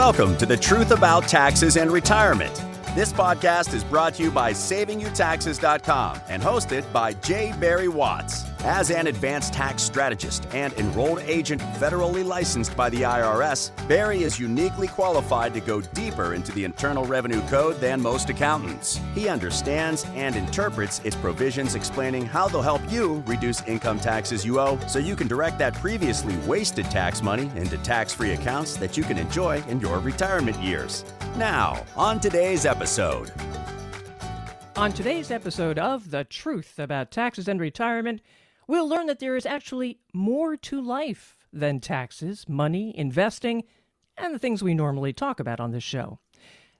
Welcome to the Truth About Taxes and Retirement. This podcast is brought to you by SavingYouTaxes.com and hosted by J. Barry Watts. As an advanced tax strategist and enrolled agent federally licensed by the IRS, Barry is uniquely qualified to go deeper into the Internal Revenue Code than most accountants. He understands and interprets its provisions explaining how they'll help you reduce income taxes you owe so you can direct that previously wasted tax money into tax free accounts that you can enjoy in your retirement years. Now, on today's episode. On today's episode of The Truth About Taxes and Retirement, we'll learn that there is actually more to life than taxes, money, investing, and the things we normally talk about on this show.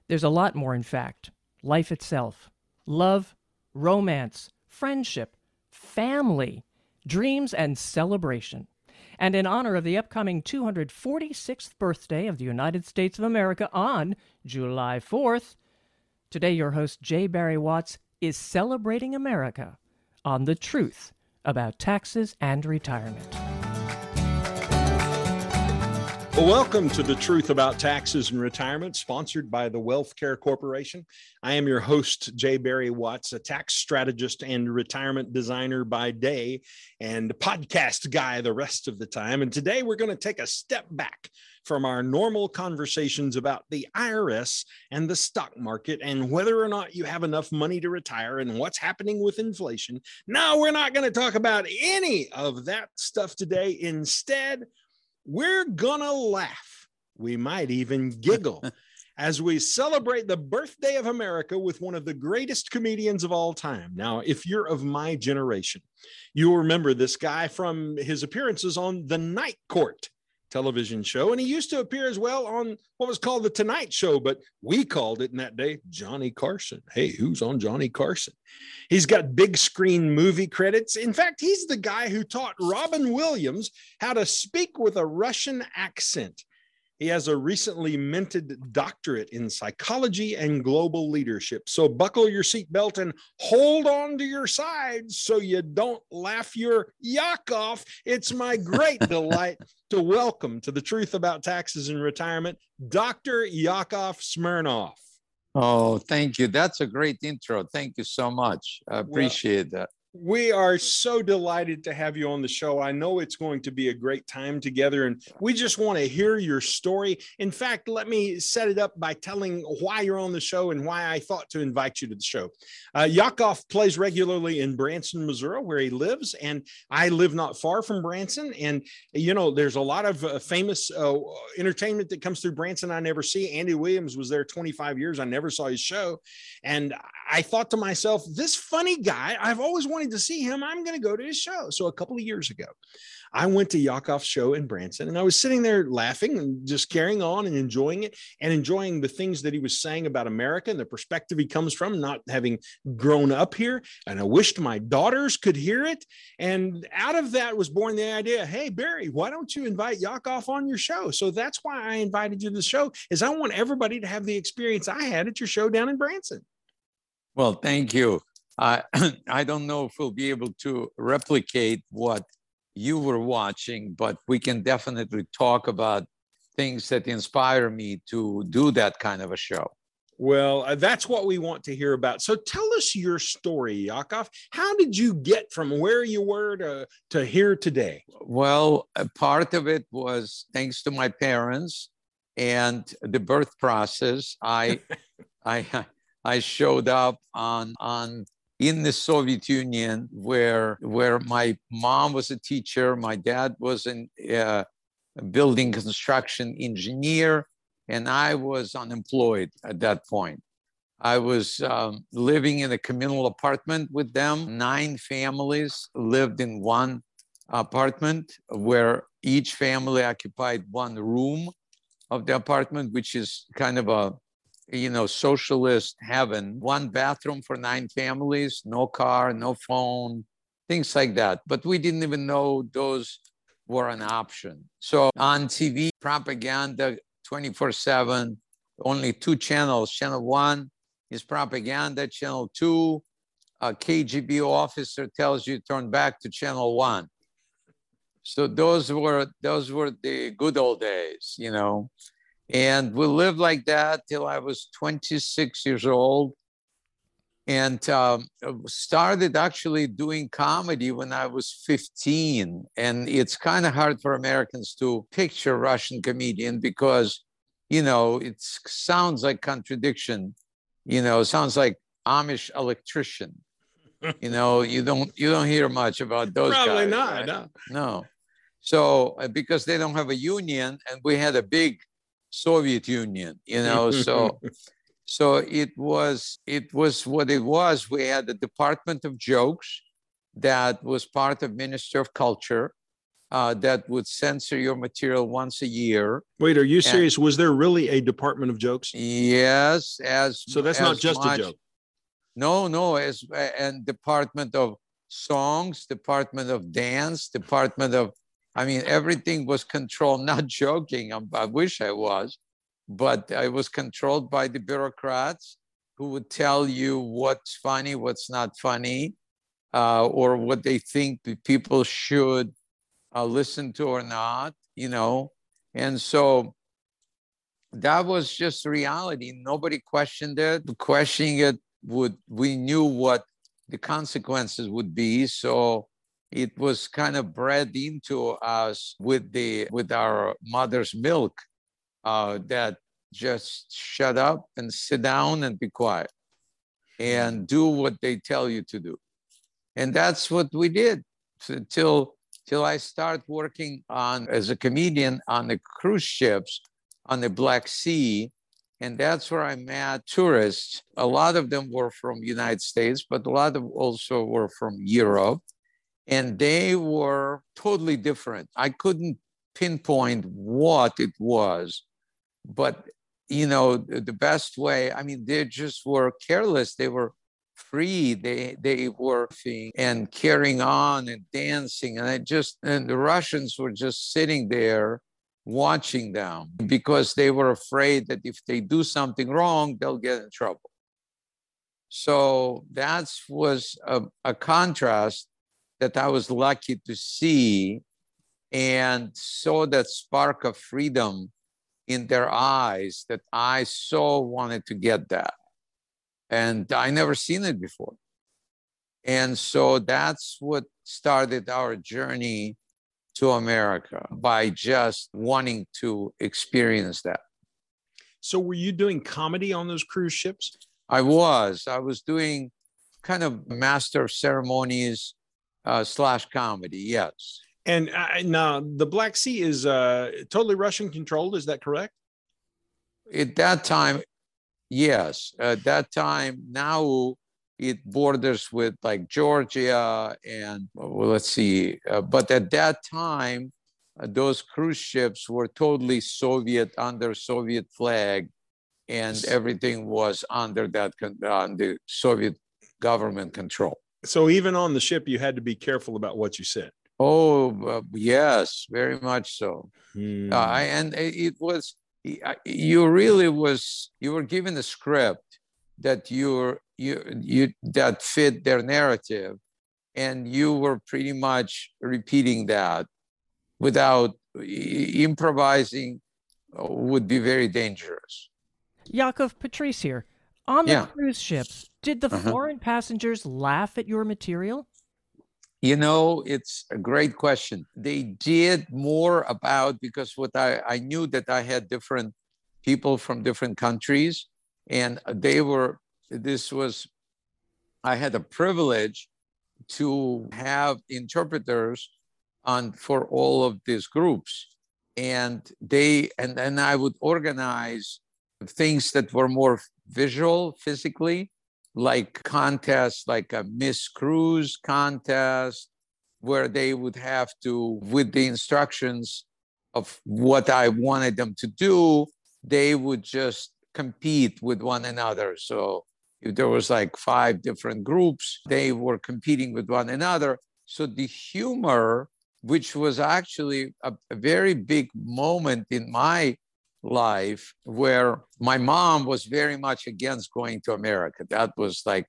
There's a lot more, in fact. Life itself, love, romance, friendship, family, dreams, and celebration. And in honor of the upcoming 246th birthday of the United States of America on July 4th, today your host, J. Barry Watts, is celebrating America on The Truth about taxes and retirement. Welcome to the Truth About Taxes and Retirement, sponsored by the Wealth Care Corporation. I am your host, Jay Barry Watts, a tax strategist and retirement designer by day and podcast guy the rest of the time. And today we're going to take a step back from our normal conversations about the IRS and the stock market and whether or not you have enough money to retire and what's happening with inflation. No, we're not going to talk about any of that stuff today. Instead, we're gonna laugh. We might even giggle as we celebrate the birthday of America with one of the greatest comedians of all time. Now, if you're of my generation, you'll remember this guy from his appearances on The Night Court television show. And he used to appear as well on what was called The Tonight Show, but we called it in that day Johnny Carson. Hey, who's on Johnny Carson? He's got big screen movie credits. In fact, he's the guy who taught Robin Williams how to speak with a Russian accent. He has a recently minted doctorate in psychology and global leadership. So buckle your seatbelt and hold on to your sides so you don't laugh your yuck off. It's my great delight to welcome to the truth about taxes and retirement, Dr. Yakov Smirnoff. Oh, thank you. That's a great intro. Thank you so much. I appreciate well, that we are so delighted to have you on the show. I know it's going to be a great time together, and we just want to hear your story. In fact, let me set it up by telling why you're on the show and why I thought to invite you to the show. Uh, Yakov plays regularly in Branson, Missouri, where he lives, and I live not far from Branson. And you know, there's a lot of uh, famous uh, entertainment that comes through Branson I never see. Andy Williams was there 25 years. I never saw his show, and I thought to myself, this funny guy, I've always wanted wanted to see him, I'm going to go to his show. So a couple of years ago, I went to Yakov's show in Branson and I was sitting there laughing and just carrying on and enjoying it and enjoying the things that he was saying about America and the perspective he comes from, not having grown up here. And I wished my daughters could hear it. And out of that was born the idea, hey, Barry, why don't you invite Yakov on your show? So that's why I invited you to the show is I want everybody to have the experience I had at your show down in Branson. Well, thank you. I I don't know if we'll be able to replicate what you were watching, but we can definitely talk about things that inspire me to do that kind of a show. Well, uh, that's what we want to hear about. So tell us your story, Yakov. How did you get from where you were to, to here today? Well, part of it was thanks to my parents and the birth process. I, I, I showed up on, on in the Soviet Union, where where my mom was a teacher, my dad was an, uh, a building construction engineer, and I was unemployed at that point. I was um, living in a communal apartment with them. Nine families lived in one apartment, where each family occupied one room of the apartment, which is kind of a you know, socialist heaven, one bathroom for nine families, no car, no phone, things like that. But we didn't even know those were an option. So on TV, propaganda 24 7, only two channels. Channel one is propaganda, channel two, a KGB officer tells you turn back to channel one. So those were those were the good old days, you know. And we lived like that till I was 26 years old. And um, started actually doing comedy when I was 15. And it's kind of hard for Americans to picture Russian comedian because, you know, it sounds like contradiction. You know, sounds like Amish electrician. you know, you don't you don't hear much about those Probably guys. not. right? No. No. So uh, because they don't have a union, and we had a big Soviet Union, you know, so so it was it was what it was. We had the Department of Jokes that was part of Ministry of Culture uh, that would censor your material once a year. Wait, are you And- serious? Was there really a Department of Jokes? Yes, as So that's not as just a joke. No, no, as and Department of Songs, Department of Dance, Department of, I mean, everything was controlled. Not joking. I'm, I wish I was, but I was controlled by the bureaucrats who would tell you what's funny, what's not funny, uh, or what they think people should uh, listen to or not. You know, and so that was just reality. Nobody questioned it. Questioning it would we knew what the consequences would be. So it was kind of bred into us with the with our mother's milk uh, that just shut up and sit down and be quiet and do what they tell you to do. And that's what we did till till I start working on as a comedian on the cruise ships on the Black Sea. And that's where I met tourists. A lot of them were from United States, but a lot of also were from Europe. And they were totally different. I couldn't pinpoint what it was, but you know, the best way, I mean, they just were careless. They were free. They they were and carrying on and dancing. And I just and the Russians were just sitting there watching them because they were afraid that if they do something wrong, they'll get in trouble. So that was a, a contrast that I was lucky to see and saw that spark of freedom in their eyes that I so wanted to get that. And I never seen it before. And so that's what started our journey to America by just wanting to experience that. So were you doing comedy on those cruise ships? I was. I was doing kind of master of ceremonies uh, slash comedy. Yes. And uh, now the Black Sea is uh, totally Russian controlled. Is that correct? At that time, yes. At that time, now it borders with like Georgia and well, let's see. Uh, but at that time, uh, those cruise ships were totally Soviet under Soviet flag, and everything was under that con- on the Soviet government control. So even on the ship, you had to be careful about what you said. Oh uh, yes, very much so. Hmm. Uh, and it was you really was you were given a script that you're you you that fit their narrative, and you were pretty much repeating that without improvising uh, would be very dangerous. Yakov Patrice here. On the Yeah. cruise ships, did the Uh-huh. foreign passengers laugh at your material? You know, it's a great question. They did more about because what I, I knew that I had different people from different countries, and they were, this was, I had a privilege to have interpreters on for all of these groups. And they, and then I would organize things that were more visual, physically, like contests, like a Miss Cruise contest, where they would have to, with the instructions of what I wanted them to do, they would just compete with one another. So if there was like five different groups, they were competing with one another. So the humor, which was actually a, a very big moment in my life where my mom was very much against going to America. That was like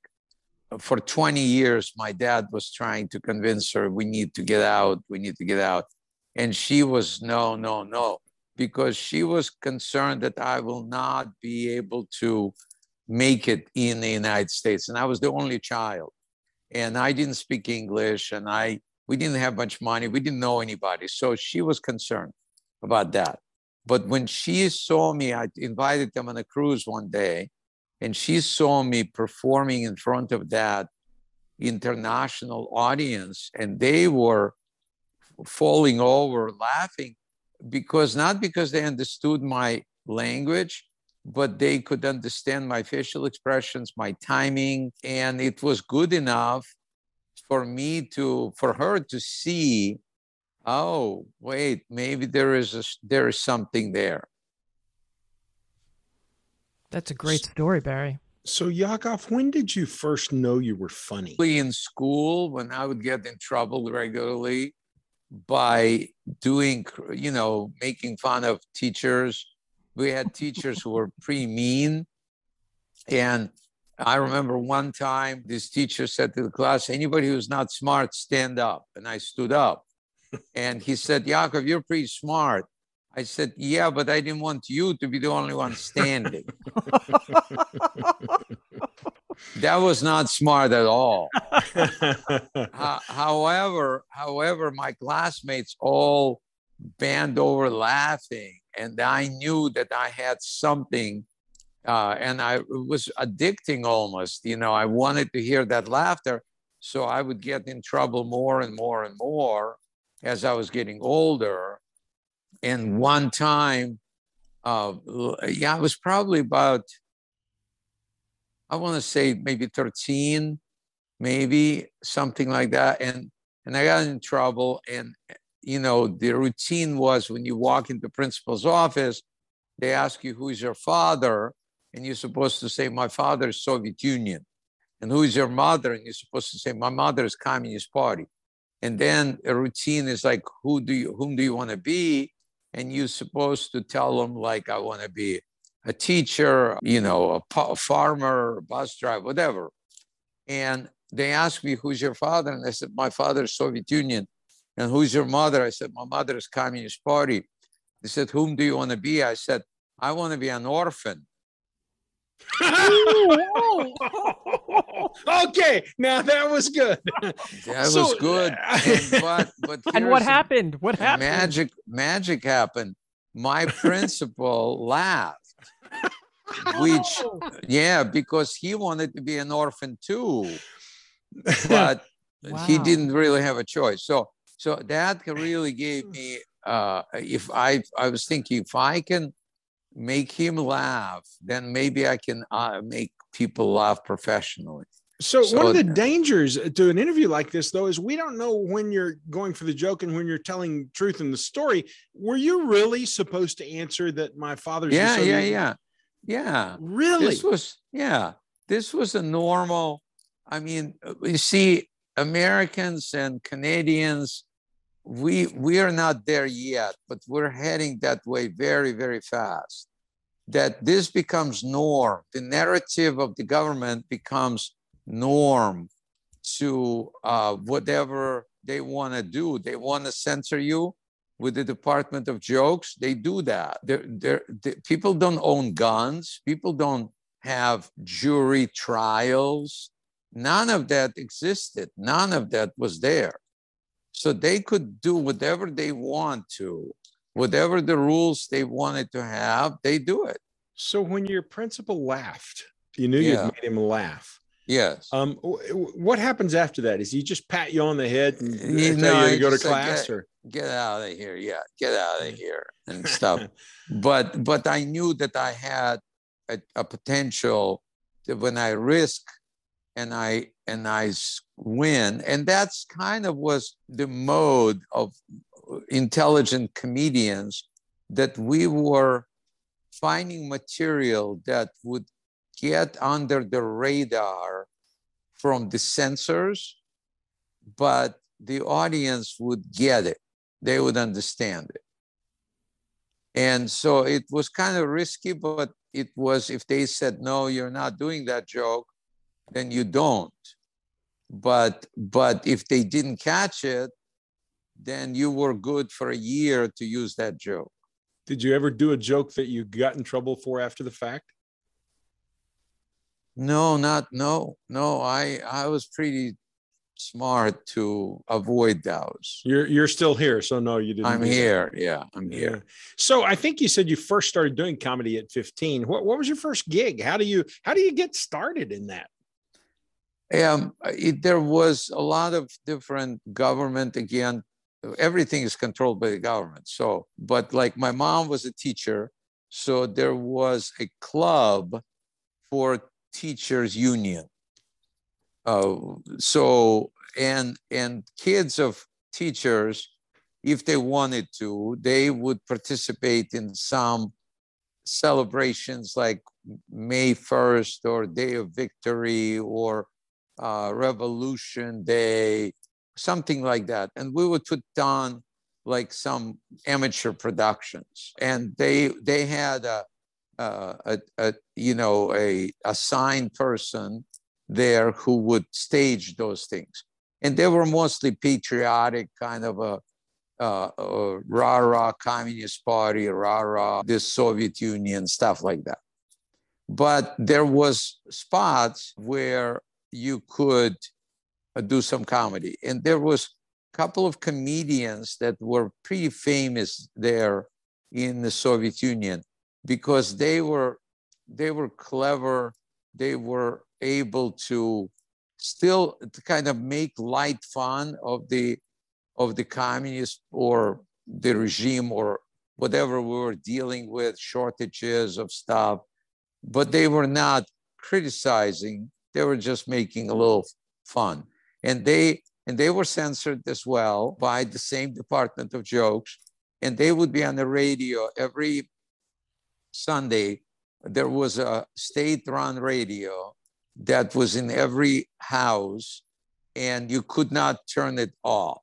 for 20 years, my dad was trying to convince her we need to get out, we need to get out. And she was no, no, no. because she was concerned that I will not be able to make it in the United States. And I was the only child. And I didn't speak English and I we didn't have much money. We didn't know anybody. So she was concerned about that. But when she saw me, I invited them on a cruise one day, and she saw me performing in front of that international audience, and they were falling over laughing because not because they understood my language, but they could understand my facial expressions, my timing, and it was good enough for me to for her to see oh wait maybe there is a there is something there. That's a great story barry. So yakov when did you first know you were funny? In school when i would get in trouble regularly by doing you know making fun of teachers. We had teachers who were pretty mean. And I remember one time this teacher said to the class, anybody who's not smart, stand up. And I stood up. And he said, Yakov, you're pretty smart. I said, yeah, but I didn't want you to be the only one standing. that was not smart at all. however, however, my classmates all band over laughing, and I knew that I had something uh, and I was addicting almost. You know, I wanted to hear that laughter, so I would get in trouble more and more and more as I was getting older. And one time, uh, yeah, I was probably about, I want to say maybe 13, maybe something like that. And and I got in trouble. And you know, the routine was when you walk into principal's office, they ask you who's your father and you're supposed to say, My father is Soviet Union. And who is your mother? And you're supposed to say, My mother is Communist Party. And then a routine is like, who do you whom do you want to be? And you're supposed to tell them, like, I want to be a teacher, you know, a farmer, a bus driver, whatever. And they asked me, Who's your father? And I said, My father is Soviet Union. And who's your mother? I said, My mother is Communist Party. They said, Whom do you want to be? I said, I want to be an orphan. okay, now that was good. That so, was good. And, but, but and what happened? What happened? Magic, magic happened. My principal laughed. Which, yeah, because he wanted to be an orphan too, but wow. he didn't really have a choice. So, so that really gave me. Uh, if I, I was thinking, if I can make him laugh, then maybe I can uh, make people laugh professionally. So, so, one of the dangers to an interview like this, though, is we don't know when you're going for the joke and when you're telling truth in the story. Were you really supposed to answer that my father's? Yeah, yeah, yeah, yeah. Really? This was yeah. This was a normal. I mean, uh, you see, Americans and Canadians we we are not there yet, but we're heading that way very, very fast. That this becomes norm. The narrative of the government becomes norm to uh, whatever they want to do. They want to censor you with the Department of Jokes. They do that. They're, they're, they, people don't own guns. People don't have jury trials. None of that existed. None of that was there. So they could do whatever they want to, whatever the rules they wanted to have, they do it. So when your principal laughed, you knew yeah. you made him laugh. Yes. Um, what happens after that? Is he just pat you on the head and you tell know, you to go to class, get, or get out of here? Yeah, get out of here and stuff. but but I knew that I had a, a potential that when I risk and I and I win. And that's kind of was the mode of intelligent comedians that we were finding material that would get under the radar from the censors, but the audience would get it. They would understand it. And so it was kind of risky, but it was if they said, no, you're not doing that joke, then you don't. But but if they didn't catch it, then you were good for a year to use that joke. Did you ever do a joke that you got in trouble for after the fact? No, not no, no. I I was pretty smart to avoid those. You're you're still here, so no, you didn't. I'm do that. here. Yeah, I'm here. Yeah. So I think you said you first started doing comedy at 15. What what was your first gig? How do you how do you get started in that? Um, it, there was a lot of different government again. Everything is controlled by the government. So, but like my mom was a teacher, so there was a club for teachers union. Uh, so and and kids of teachers, if they wanted to, they would participate in some celebrations like May 1st or Day of Victory or uh, Revolution Day, something like that. And we would put on like some amateur productions, and they they had a, a, a, you know a assigned person there who would stage those things, and they were mostly patriotic kind of a. Uh, rah rah Communist Party, rah rah the Soviet Union, stuff like that. But there was spots where you could Uh, do some comedy. And there was a couple of comedians that were pretty famous there in the Soviet Union because they were they were clever. They were able to still to kind of make light fun of the of the communist or the regime or whatever we were dealing with, shortages of stuff, but they were not criticizing they were just making a little fun. And they and they were censored as well by the same department of jokes. And they would be on the radio every Sunday. There was a state-run radio that was in every house, and you could not turn it off.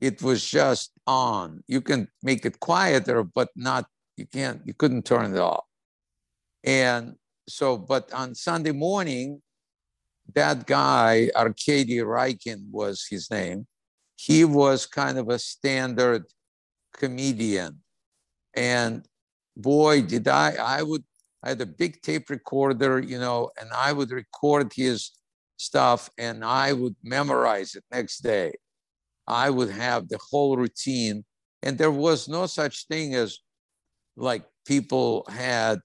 It was just on. You can make it quieter, but not you can't. You couldn't turn it off. And so, but on Sunday morning, that guy, Arkady Raikin was his name, he was kind of a standard comedian. And boy, did I, I would, I had a big tape recorder, you know, and I would record his stuff and I would memorize it next day. I would have the whole routine. And there was no such thing as like people had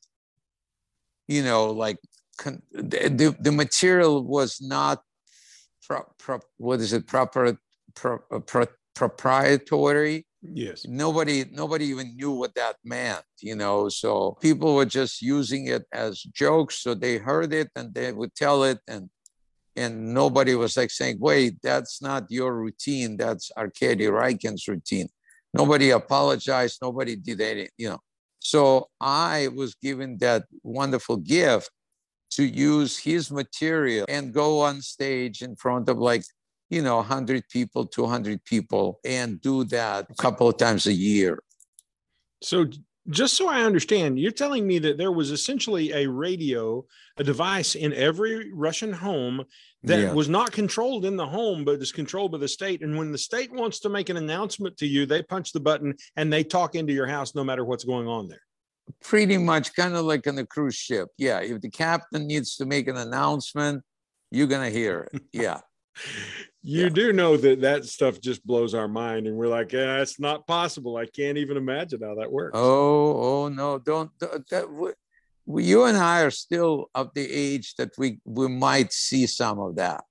you know, like con- the, the material was not pro, pro, what is it proper pro, uh, pro, proprietary. Yes. nobody nobody even knew what that meant you know so people were just using it as jokes so they heard it and they would tell it and and nobody was like saying wait that's not your routine that's arkady Raikin's routine. Nobody apologized nobody did anything you know. So I was given that wonderful gift to use his material and go on stage in front of like, you know, 100 people, 200 people, and do that a couple of times a year. So just so I understand, you're telling me that there was essentially a radio, a device in every Russian home that Yeah. was not controlled in the home, but is controlled by the state. And when the state wants to make an announcement to you, they punch the button and they talk into your house no matter what's going on there. Pretty much kind of like on a cruise ship. Yeah. If the captain needs to make an announcement, you're going to hear it. Yeah. You Yeah. do know that that stuff just blows our mind. And we're like, yeah, it's not possible. I can't even imagine how that works. Oh, oh no, don't, don't that, we, we- you and I are still of the age that we, we might see some of that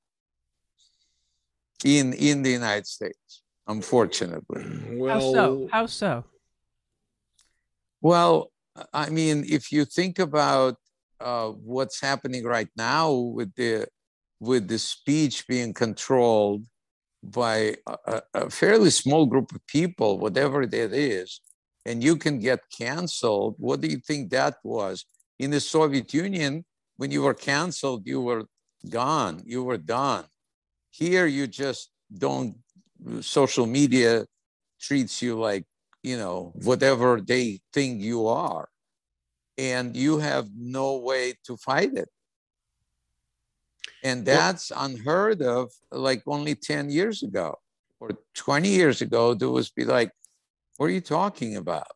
in, in the United States, unfortunately. well, How so? How so? Well, I mean, if you think about uh, what's happening right now with the with the speech being controlled by a, a- fairly small group of people, whatever that is, and you can get canceled. What do you think that was in the Soviet Union? When you were canceled, you were gone. You were done. Here, you just don't. Social media treats you like you know, whatever they think you are. And you have no way to fight it. And Well- that's unheard of like only 10 years ago or 20 years ago. There was be like, what are you talking about?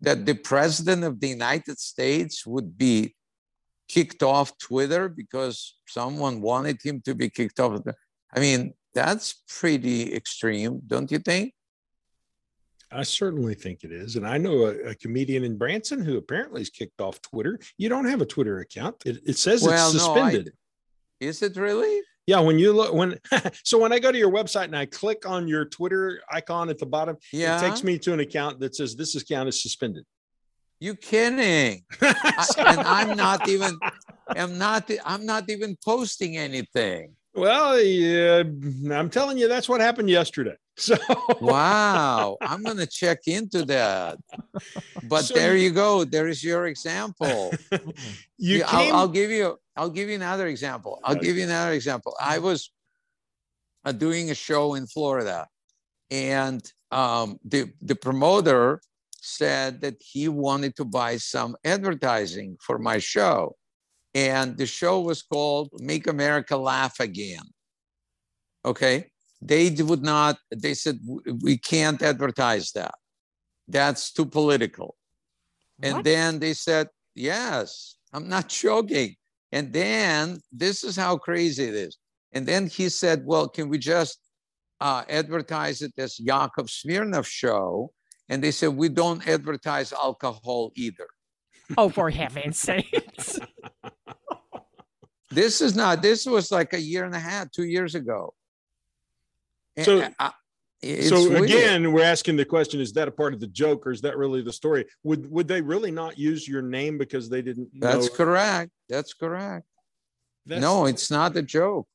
that the president of the United States would be kicked off Twitter because someone wanted him to be kicked off. I mean, that's pretty extreme, don't you think? I certainly think it is. And I know a, a, comedian in Branson who apparently is kicked off Twitter. You don't have a Twitter account. It, it says well, it's suspended. No, I, is it really? Yeah. When you look, when, so when I go to your website and I click on your Twitter icon at the bottom, yeah. it takes me to an account that says this account is suspended. You kidding? I, and I'm not even, I'm not, I'm not even posting anything. Well, yeah, I'm telling you, that's what happened yesterday. So wow, I'm gonna check into that. But so, there you go. There is your example. you, came... I'll, I'll, give you. I'll give you another example. I'll give you another example. I was uh, doing a show in Florida, and um, the the promoter said that he wanted to buy some advertising for my show. And the show was called Make America Laugh Again. Okay. They would not, they said, we can't advertise that. That's too political. What? And then they said, yes, I'm not joking. And then this is how crazy it is. And then he said, well, can we just uh, advertise it as Yakov Smirnoff show? And they said, we don't advertise alcohol either. Oh, for heaven's sakes. this is not, this was like a year and a half, two years ago. Eh, so, eh, ah, I, so weird. again, we're asking the question: Is that a part of the joke, or is that really the story? Would would they really not use your name because they didn't? That's correct. That's correct. That's, no, it's not a joke.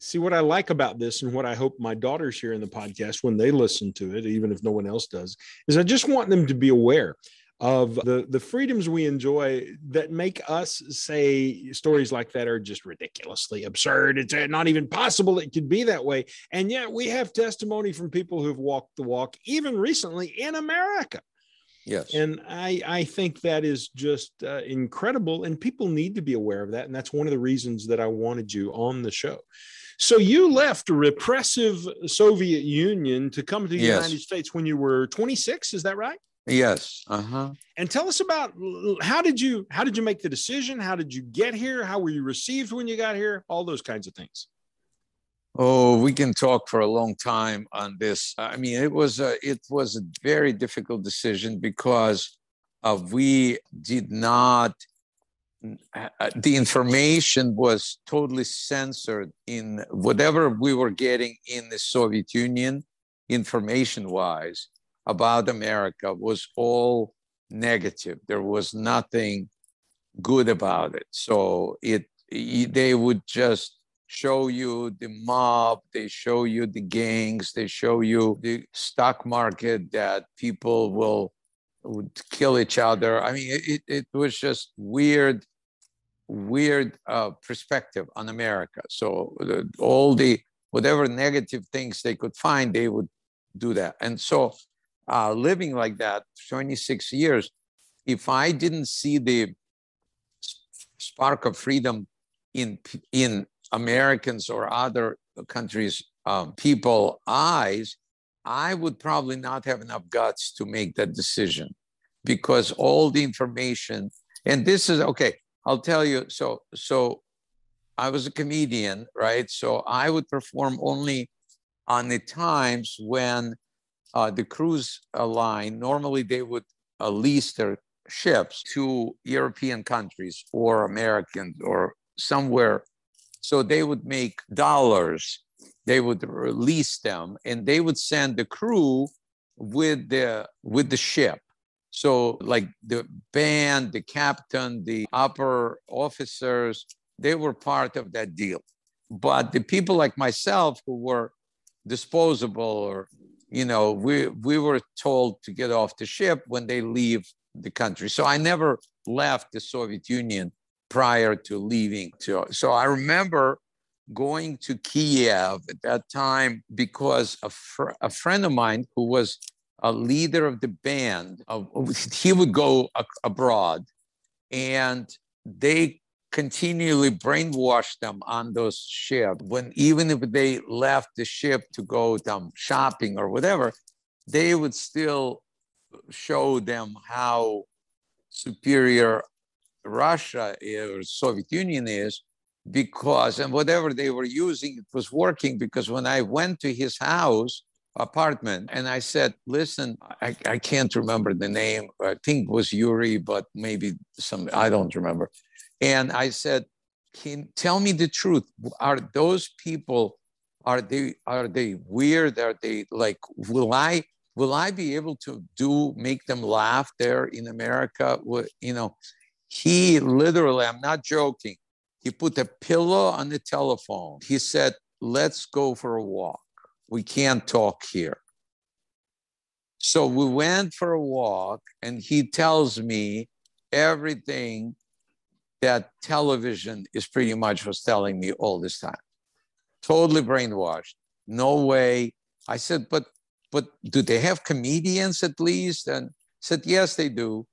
See what I like about this, and what I hope my daughters hear in the podcast when they listen to it, even if no one else does, is I just want them to be aware of the the freedoms we enjoy that make us say stories like that are just ridiculously absurd. It's not even possible it could be that way. And yet we have testimony from people who've walked the walk even recently in america. Yes. And i i think that is just uh, incredible and people need to be aware of that and that's one of the reasons that i wanted you on the show. So you left a repressive soviet union to come to the yes. united states when you were 26 is that right Yes. Uh-huh. And tell us about how did you how did you make the decision? How did you get here? How were you received when you got here? All those kinds of things. Oh, we can talk for a long time on this. I mean, it was a it was a very difficult decision because uh, we did not. Uh, the information was totally censored in whatever we were getting in the Soviet Union, information wise about America was all negative. There was nothing good about it. So it, they would just show you the mob, they show you the gangs, they show you the stock market that people will would kill each other. I mean, it, it was just weird, weird uh, perspective on America. So the, all the whatever negative things they could find, they would do that. And so uh, living like that 26 years, if I didn't see the spark of freedom in in Americans or other countries' um, people eyes, I would probably not have enough guts to make that decision because all the information and this is okay. I'll tell you. So so I was a comedian, right? So I would perform only on the times when uh, the cruise line, normally they would uh, lease their ships to European countries or Americans or somewhere. So they would make dollars. They would release them, and they would send the crew with the with the ship. So like the band, the captain, the upper officers, they were part of that deal. But the people like myself who were disposable or you know, we we were told to get off the ship when they leave the country. So I never left the Soviet Union prior to leaving. So I remember going to Kiev at that time because a, fr- a friend of mine who was a leader of the band, uh, he would go a- abroad and they continually brainwash them on those ships when even if they left the ship to go um, shopping or whatever they would still show them how superior Russia or Soviet Union is because and whatever they were using it was working because when I went to his house apartment and I said listen I, I can't remember the name. I think it was Yuri but maybe some I don't remember and I said can tell me the truth are those people are they are they weird are they like will I will I be able to do make them laugh there in America you know he literally, I'm not joking, he put a pillow on the telephone. He said, Let's go for a walk. We can't talk here. So we went for a walk, and he tells me everything that television is pretty much was telling me all this time. Totally brainwashed. No way. I said, but but do they have comedians at least? And said, yes, they do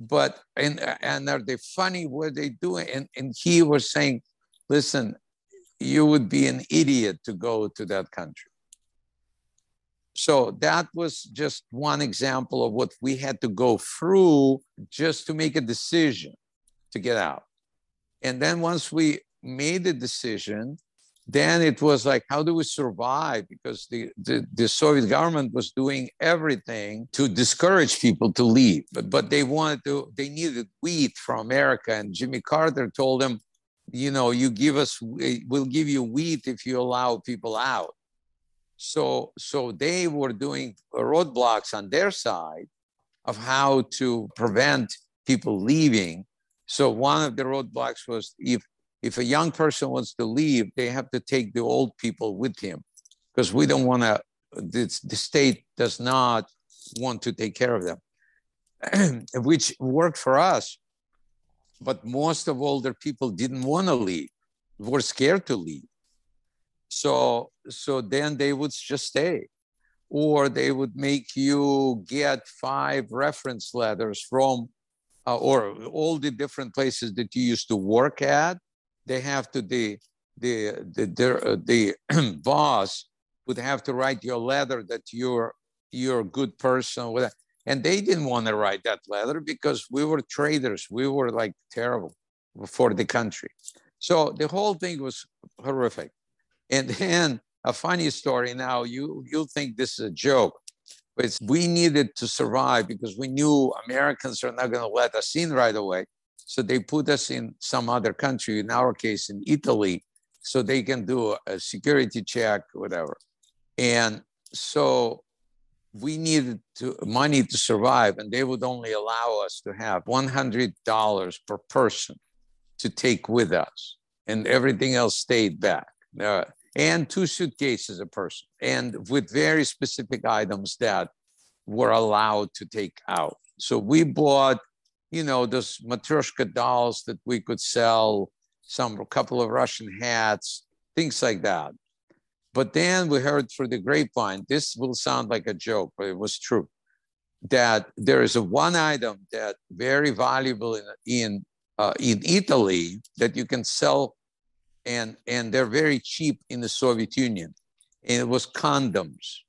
but and and are they funny what are they doing and and he was saying listen you would be an idiot to go to that country so that was just one example of what we had to go through just to make a decision to get out and then once we made the decision then it was like, how do we survive? Because the, the, the, Soviet government was doing everything to discourage people to leave, but, but they wanted to, they needed wheat from America. And Jimmy Carter told them, you know, you give us, we'll give you wheat if you allow people out. So, so they were doing roadblocks on their side of how to prevent people leaving. So one of the roadblocks was if if a young person wants to leave, they have to take the old people with him because we don't want to, the, the state does not want to take care of them, which worked for us. But most of older people didn't want to leave, were scared to leave. So, so then they would just stay. Or they would make you get five reference letters from, uh, or all the different places that you used to work at they have to the the the the, the boss would have to write your letter that you're you're a good person and they didn't want to write that letter because we were traitors. We were like terrible for the country. So the whole thing was horrific. And then a funny story. Now you you'll think this is a joke but we needed to survive because we knew americans are not going to let us in right away so they put us in some other country, in our case, in Italy, so they can do a security check, whatever. And so we needed to, money to survive, and they would only allow us to have $100 per person to take with us, and everything else stayed back. Uh, and two suitcases a person, and with very specific items that were allowed to take out. So we bought you know, those Matryoshka dolls that we could sell, some a couple of Russian hats, things like that. But then we heard through the grapevine, this will sound like a joke, but it was true, that there is a one item that very valuable in, in, uh, in Italy that you can sell and, and they're very cheap in the Soviet Union. And it was condoms.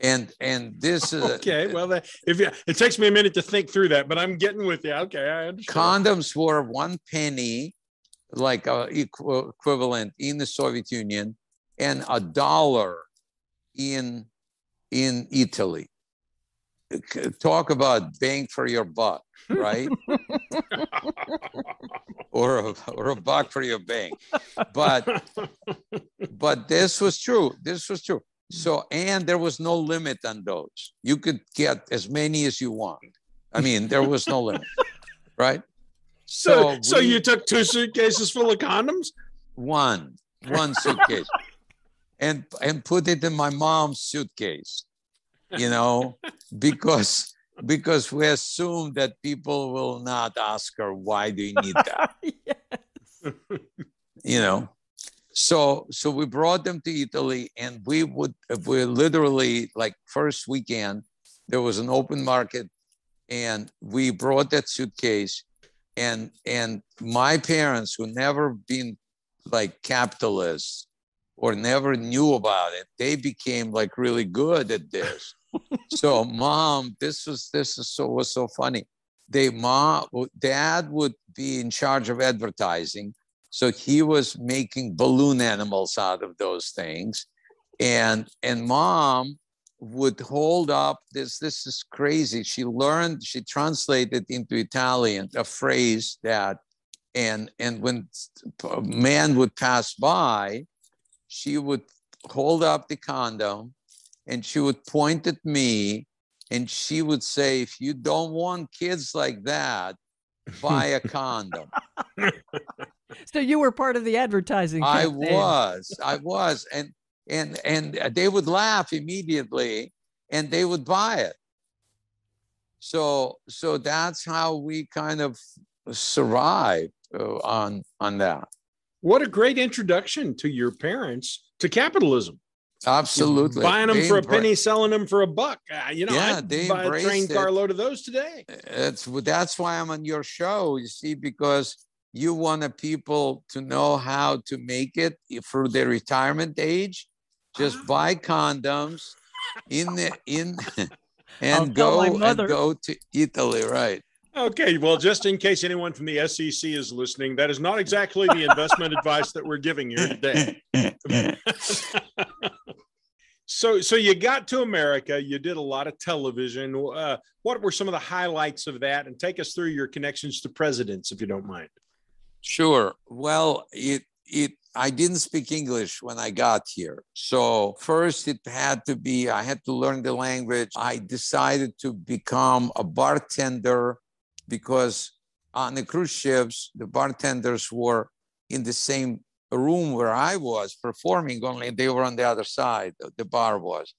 And and this is okay well if you, it takes me a minute to think through that but i'm getting with you. Okay i understand. Condoms were one penny like a uh, equ- equivalent in the soviet union and a dollar in in italy talk about bang for your buck right or a, or a buck for your bang but but this was true this was true so, and there was no limit on those. You could get as many as you want. I mean, there was no limit, right? So, so, so we, you took two suitcases full of condoms? One, one suitcase, and and put it in my mom's suitcase. You know, because because we assume that people will not ask her why do you need that. yes. You know, so so we brought them to Italy, and we would we literally like first weekend there was an open market, and we brought that suitcase, and and my parents who never been like capitalists or never knew about it, they became like really good at this. So mom, this was this is so was so funny. They mom dad would be in charge of advertising. So he was making balloon animals out of those things. And and mom would hold up this this is crazy. She learned, she translated into Italian a phrase that and and when a man would pass by, she would hold up the condom and she would point at me and she would say, if you don't want kids like that, buy a condom. so you were part of the advertising. I was, I was. And and and they would laugh immediately and they would buy it. So so that's how we kind of survived uh, on on that. What a great introduction to your parents to capitalism. Absolutely. Buying them they for a penny, selling them for a buck. Uh, you know, yeah, I'd they buy a train carload of those today. It's, that's why I'm on your show, you see, because you wanted people to know how to make it through their retirement age. Just ah. buy condoms in the in and go and go to Italy, right? Okay, well, just in case anyone from the SEC is listening, that is not exactly the investment advice that we're giving you today. so, so you got to America. You did a lot of television. Uh, what were some of the highlights of that? And take us through your connections to presidents, if you don't mind. Sure. Well, it it I didn't speak English when I got here. So first it had to be I had to learn the language. I decided to become a bartender because on the cruise ships, the bartenders were in the same room where I was performing, only they were on the other side, the bar was.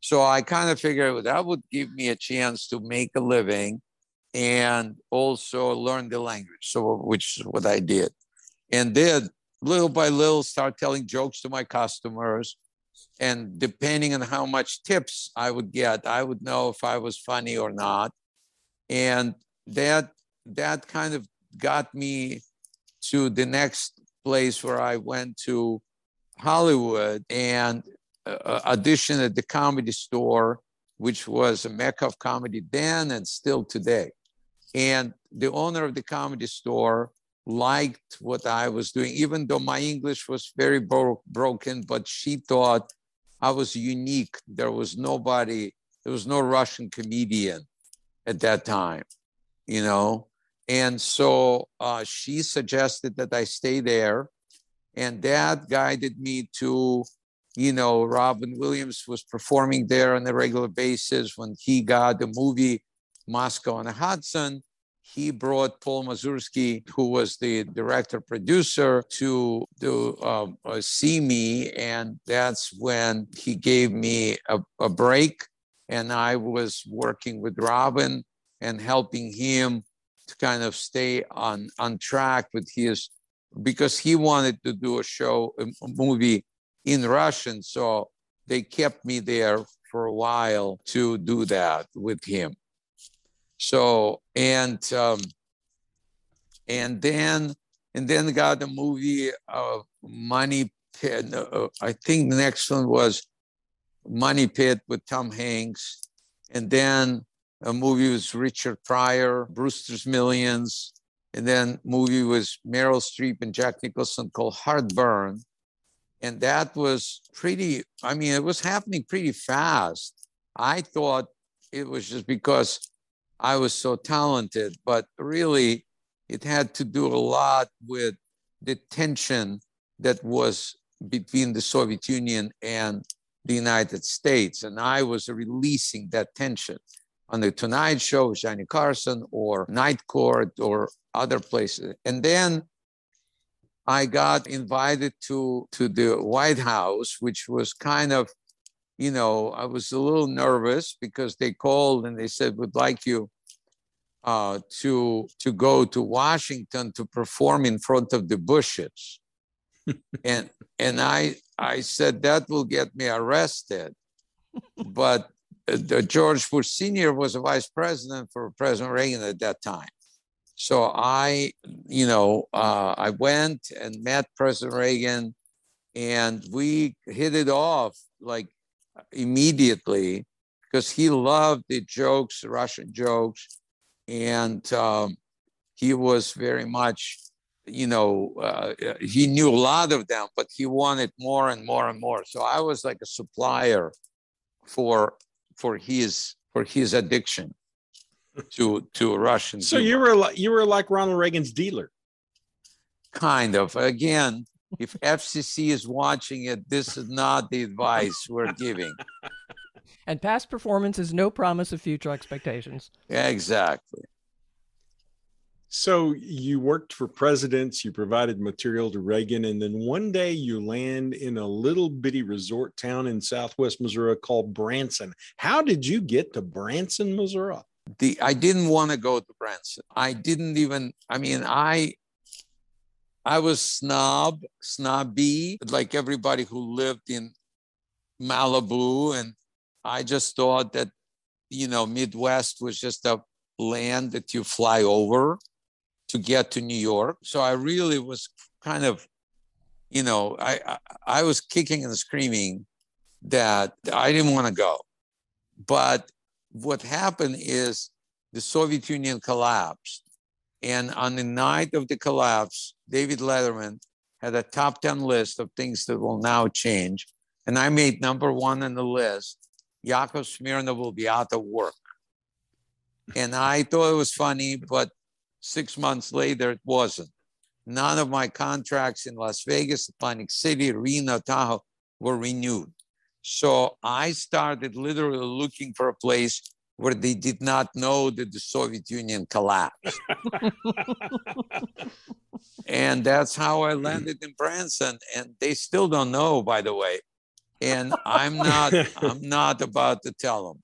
So I kind of figured that would give me a chance to make a living and also learn the language. So, which is what I did. And did little by little start telling jokes to my customers. And depending on how much tips I would get, I would know if I was funny or not. And that that kind of got me to the next place where I went to Hollywood and uh, auditioned at the comedy store, which was a mecca of comedy then and still today. And the owner of the comedy store liked what I was doing, even though my English was very bro- broken, but she thought I was unique. There was nobody, there was no Russian comedian at that time you know. And so uh, she suggested that I stay there. And that guided me to, you know, Robin Williams was performing there on a regular basis. When he got the movie Moscow on the Hudson, he brought Paul Mazursky, who was the director producer, to to um, uh, see me, and that's when he gave me a, a break. And I was working with Robin and helping him to kind of stay on on track with his because he wanted to do a show a movie in russian so they kept me there for a while to do that with him. So and um, and then and then got a movie of money pit uh, i think the next one was money pit with tom hanks and then a movie was Richard Pryor, Brewster's Millions, and then movie was Meryl Streep and Jack Nicholson called Heartburn. And that was pretty, I mean, it was happening pretty fast. I thought it was just because I was so talented, but really it had to do a lot with the tension that was between the Soviet Union and the United States. And I was releasing that tension on the Tonight Show with Johnny Carson or Night Court or other places. And then I got invited to, to the White House, which was kind of, you know, I was a little nervous because they called and they said, would like you uh, to, to go to Washington to perform in front of the Bushes. and and I, I said, that will get me arrested. But George Bush Sr. was a vice president for President Reagan at that time. So I, you know, uh, I went and met President Reagan, and we hit it off like immediately. because he loved the jokes, Russian jokes, and um, he was very much, you know, uh, he knew a lot of them, but he wanted more and more and more. So I was like a supplier for for his for his addiction to to Russian. So you were like you were like Ronald Reagan's dealer. Kind of. Again, if FCC is watching it, this is not the advice we're giving. And past performance is no promise of future expectations. Exactly. So you worked for presidents, you provided material to Reagan, and then one day you land in a little bitty resort town in southwest Missouri called Branson. How did you get to Branson, Missouri? The I didn't want to go to Branson. I didn't even. I mean, I I was snob, snobby, like everybody who lived in Malibu, and I just thought that you know Midwest was just a land that you fly over to get to New York. So I really was kind of, you know, I I, I was kicking and screaming that I didn't want to go. But what happened is the Soviet Union collapsed. And on the night of the collapse, David Letterman had a top 10 list of things that will now change. And I made number one on the list. Yakov Smirnoff will be out of work. And I thought it was funny, but Six months later, it wasn't. None of my contracts in Las Vegas, Atlantic City, Reno, Tahoe were renewed. So I started literally looking for a place where they did not know that the Soviet Union collapsed. and that's how I landed in Branson. And they still don't know, by the way. And I'm not, I'm not about to tell them.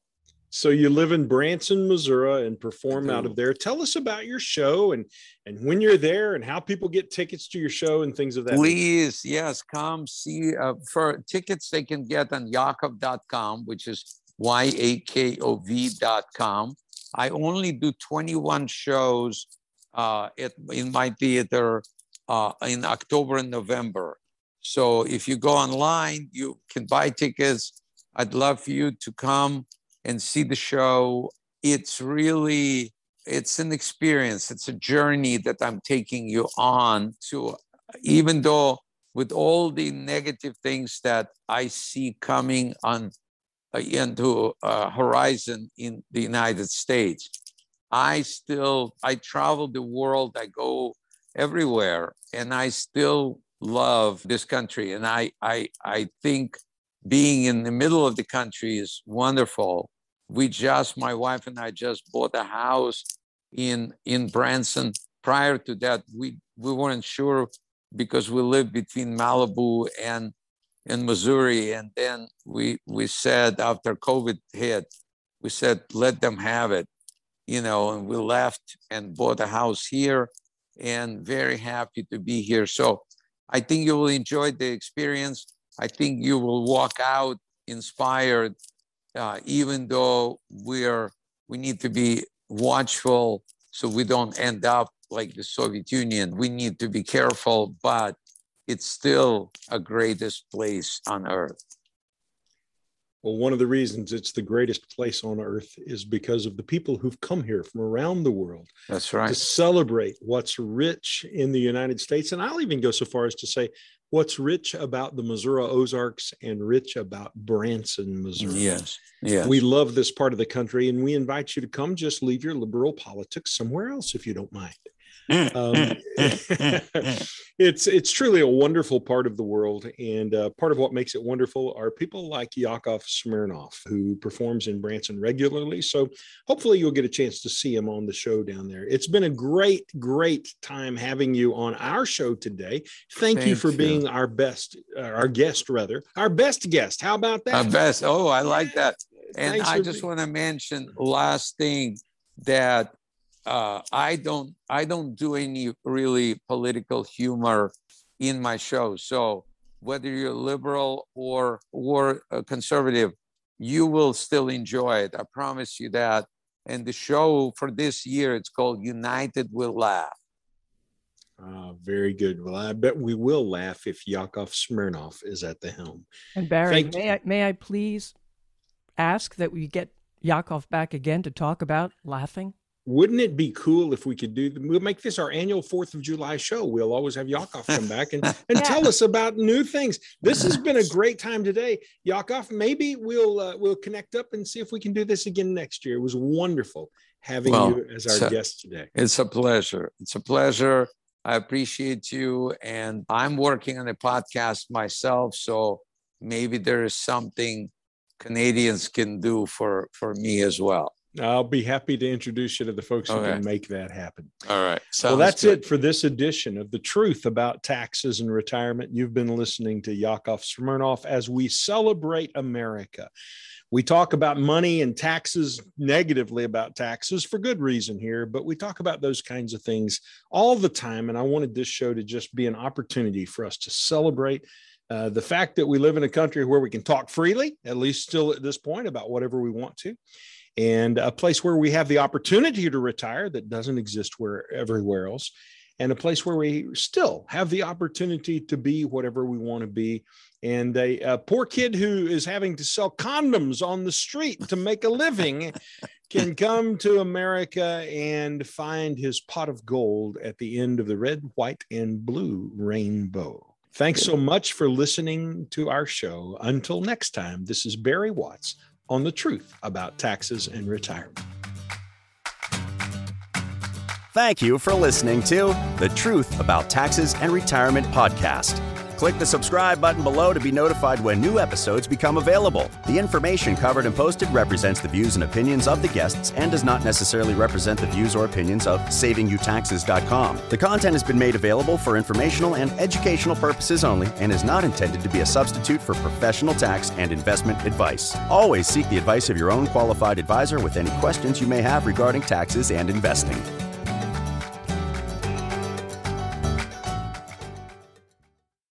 So you live in Branson, Missouri, and perform out of there. Tell us about your show and and when you're there, and how people get tickets to your show and things of that. Please, nature. yes, come see. Uh, for tickets, they can get on yakov.com, which is y a k o v.com. I only do 21 shows uh, at, in my theater uh, in October and November. So if you go online, you can buy tickets. I'd love for you to come and see the show. It's really it's an experience. It's a journey that I'm taking you on to even though with all the negative things that I see coming on uh, into uh, horizon in the United States, I still I travel the world. I go everywhere, and I still love this country. And I I I think being in the middle of the country is wonderful we just my wife and i just bought a house in in branson. Prior to that we we weren't sure because we lived between malibu and in missouri. And then we we said after covid hit we said let them have it you know and we left and bought a house here and very happy to be here. So i think you will enjoy the experience. I think you will walk out inspired uh, even though we're we need to be watchful so we don't end up like the Soviet Union. We need to be careful, but it's still a greatest place on earth. Well, one of the reasons it's the greatest place on earth is because of the people who've come here from around the world. That's right. To celebrate what's rich in the United States. And I'll even go so far as to say what's rich about the Missouri Ozarks and rich about Branson, Missouri. Yes. Yes. We love this part of the country and we invite you to come just leave your liberal politics somewhere else if you don't mind um, it's it's truly a wonderful part of the world, and uh, part of what makes it wonderful are people like Yakov Smirnoff, who performs in Branson regularly. So hopefully you'll get a chance to see him on the show down there. It's been a great, great time having you on our show today. Thank, you for being our best, uh, our guest rather, our best guest. How about that? Our best. Oh, I like that. And Thanks I just being- want to mention last thing that uh, I don't I don't do any really political humor in my show. So whether you're liberal or or conservative, you will still enjoy it. I promise you that. And the show for this year, it's called United Will Laugh. Uh, very good. Well, I bet we will laugh if Yakov Smirnoff is at the helm. And Barry, may I, may I please ask that we get Yakov back again to talk about laughing? Wouldn't it be cool if we could do we'll make this our annual fourth of july show. We'll always have yakov come back and, and yeah. tell us about new things. This has been a great time today. Yakov maybe we'll uh, we'll connect up and see if we can do this again next year. It was wonderful having well, you as our guest today. it's a pleasure. It's a pleasure. I appreciate you and i'm working on a podcast myself so maybe there is something canadians can do for for me as well I'll be happy to introduce you to the folks who can make that happen. All right. Sounds well, that's good. it for this edition of The Truth About Taxes and Retirement. You've been listening to Yakov Smirnoff as we celebrate America. We talk about money and taxes negatively about taxes for good reason here, but we talk about those kinds of things all the time. And I wanted this show to just be an opportunity for us to celebrate uh, the fact that we live in a country where we can talk freely, at least still at this point, about whatever we want to and a place where we have the opportunity to retire that doesn't exist where everywhere else and a place where we still have the opportunity to be whatever we want to be. And a, a, poor kid who is having to sell condoms on the street to make a living can come to america and find his pot of gold at the end of the red white and blue rainbow. Thanks so much for listening to our show. Until next time this is barry watts on the truth about taxes and retirement. Thank you for listening to the Truth About Taxes and Retirement podcast. Click the subscribe button below to be notified when new episodes become available. The information covered and posted represents the views and opinions of the guests and does not necessarily represent the views or opinions of SavingYouTaxes.com. The content has been made available for informational and educational purposes only and is not intended to be a substitute for professional tax and investment advice. Always seek the advice of your own qualified advisor with any questions you may have regarding taxes and investing.